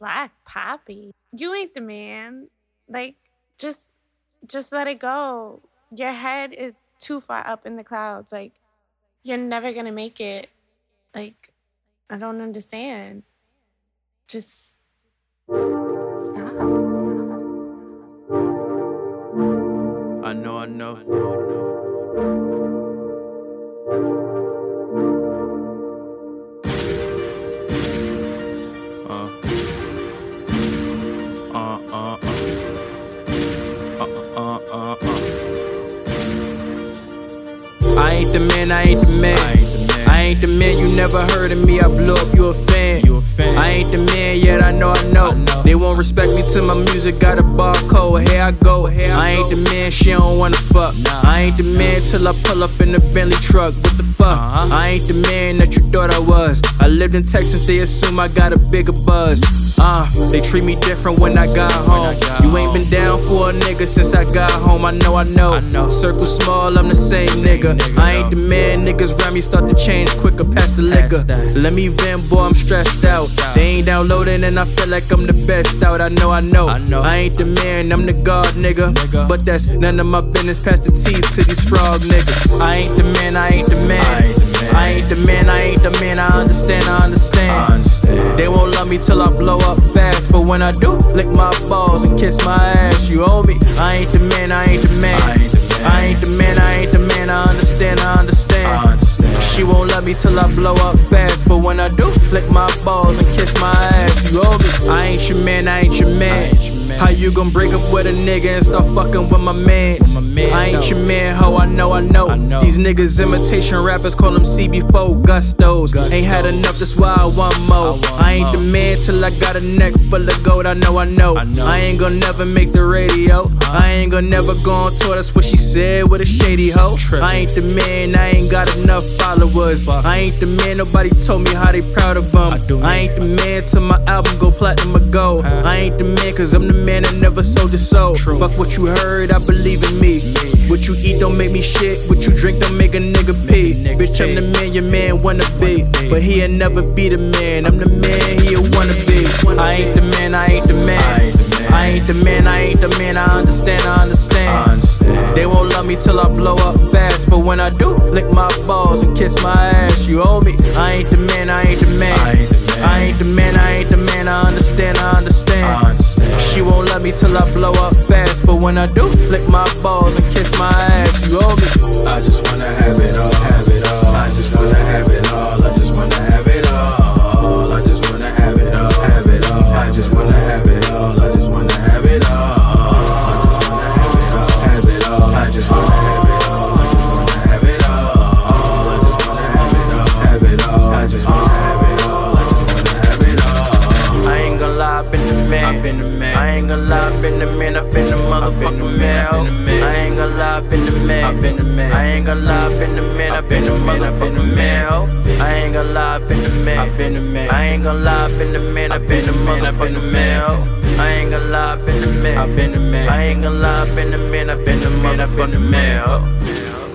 BLK PAPii. You ain't the man. Like, just just let it go. Your head is too far up in the clouds. Like, you're never gonna make it. Like, I don't understand. Just stop. Stop. I know, I know. I know, I ain't the man, I ain't the man. I ain't the man, you never heard of me. I blew up, you a fan. You a fan. I ain't the man yet, I know, I know. They won't respect me till my music got a barcode. Here I go. Here I, ain't the man, she don't wanna fuck. I ain't the man till I pull up in the Bentley truck. What the fuck? Uh-huh. I ain't the man that you thought I was. I lived in Texas, they assume I got a bigger buzz. Uh, they treat me different when I got home. You ain't been down for a nigga since I got home. I know, I know. I know. Circle small, I'm the same, nigga. nigga. I ain't the man, niggas around me start to change quicker past the liquor. Let me vent, boy, I'm stressed out. They ain't downloading and I feel like I'm the best out. I know, I know. I, know. I ain't the man, I'm the god, nigga. nigga. But that's none of my business. Pass the teeth to these frog niggas. I ain't the man, I ain't the man. I ain't the man, I ain't the man. I understand, I understand. I understand. They won't love me till I blow up fast. But when I do, lick my balls and kiss my ass. You owe me. I ain't the man, I ain't the man. I ain't the man, I ain't the man. I, ain't the man. I understand, I understand. I understand. She won't love me till I blow up fast. But when I do, lick my balls and How you gon' break up with a nigga and start fucking with my mans? I ain't your man, ho, I know, I know. These niggas imitation rappers call them CB4 gustos. Ain't had enough, that's why I want more. I ain't the man till I got a neck full of gold, I know, I know. I ain't gon' never make the radio. Uh-huh. I ain't gon' never go on tour, that's what she said with a shady hoe. I ain't the man, I ain't got enough followers. I ain't the man, nobody told me how they proud of them. I ain't the man till my album go platinum or gold. Uh-huh. I ain't the man, cause I'm the man that never sold his soul. True. Fuck what you heard, I believe in me. me. What you eat don't make me shit. What you drink don't make a nigga pee. Nigga Bitch, I'm the man your man wanna be. But he'll never be the man. I'm the man he'll wanna be. I ain't the man, I ain't the man. I ain't the man, I ain't the man. I understand, I understand. I understand. They won't love me till I blow up fast. But when I do, lick my balls and kiss my ass. You owe me. I ain't the man, I ain't the man. I ain't the man, I ain't the man. I, ain't the man. I understand. I understand. Till I blow up fast. But when I do, lick my balls man. I've been the man. I ain't gonna lie, I've been the man. I've been the motherfucking man. I ain't gonna lie, I've been the man. I've been the man. I ain't gonna lie, I've been the man. I've been the motherfucking man. I ain't gonna lie, I've been the man. I've been the man. I ain't gonna lie, I've been the man. I've been the motherfucking man. I ain't gonna lie, I've been the man. I've been the man. I ain't gonna lie, I've been the man. I've been the motherfucking man.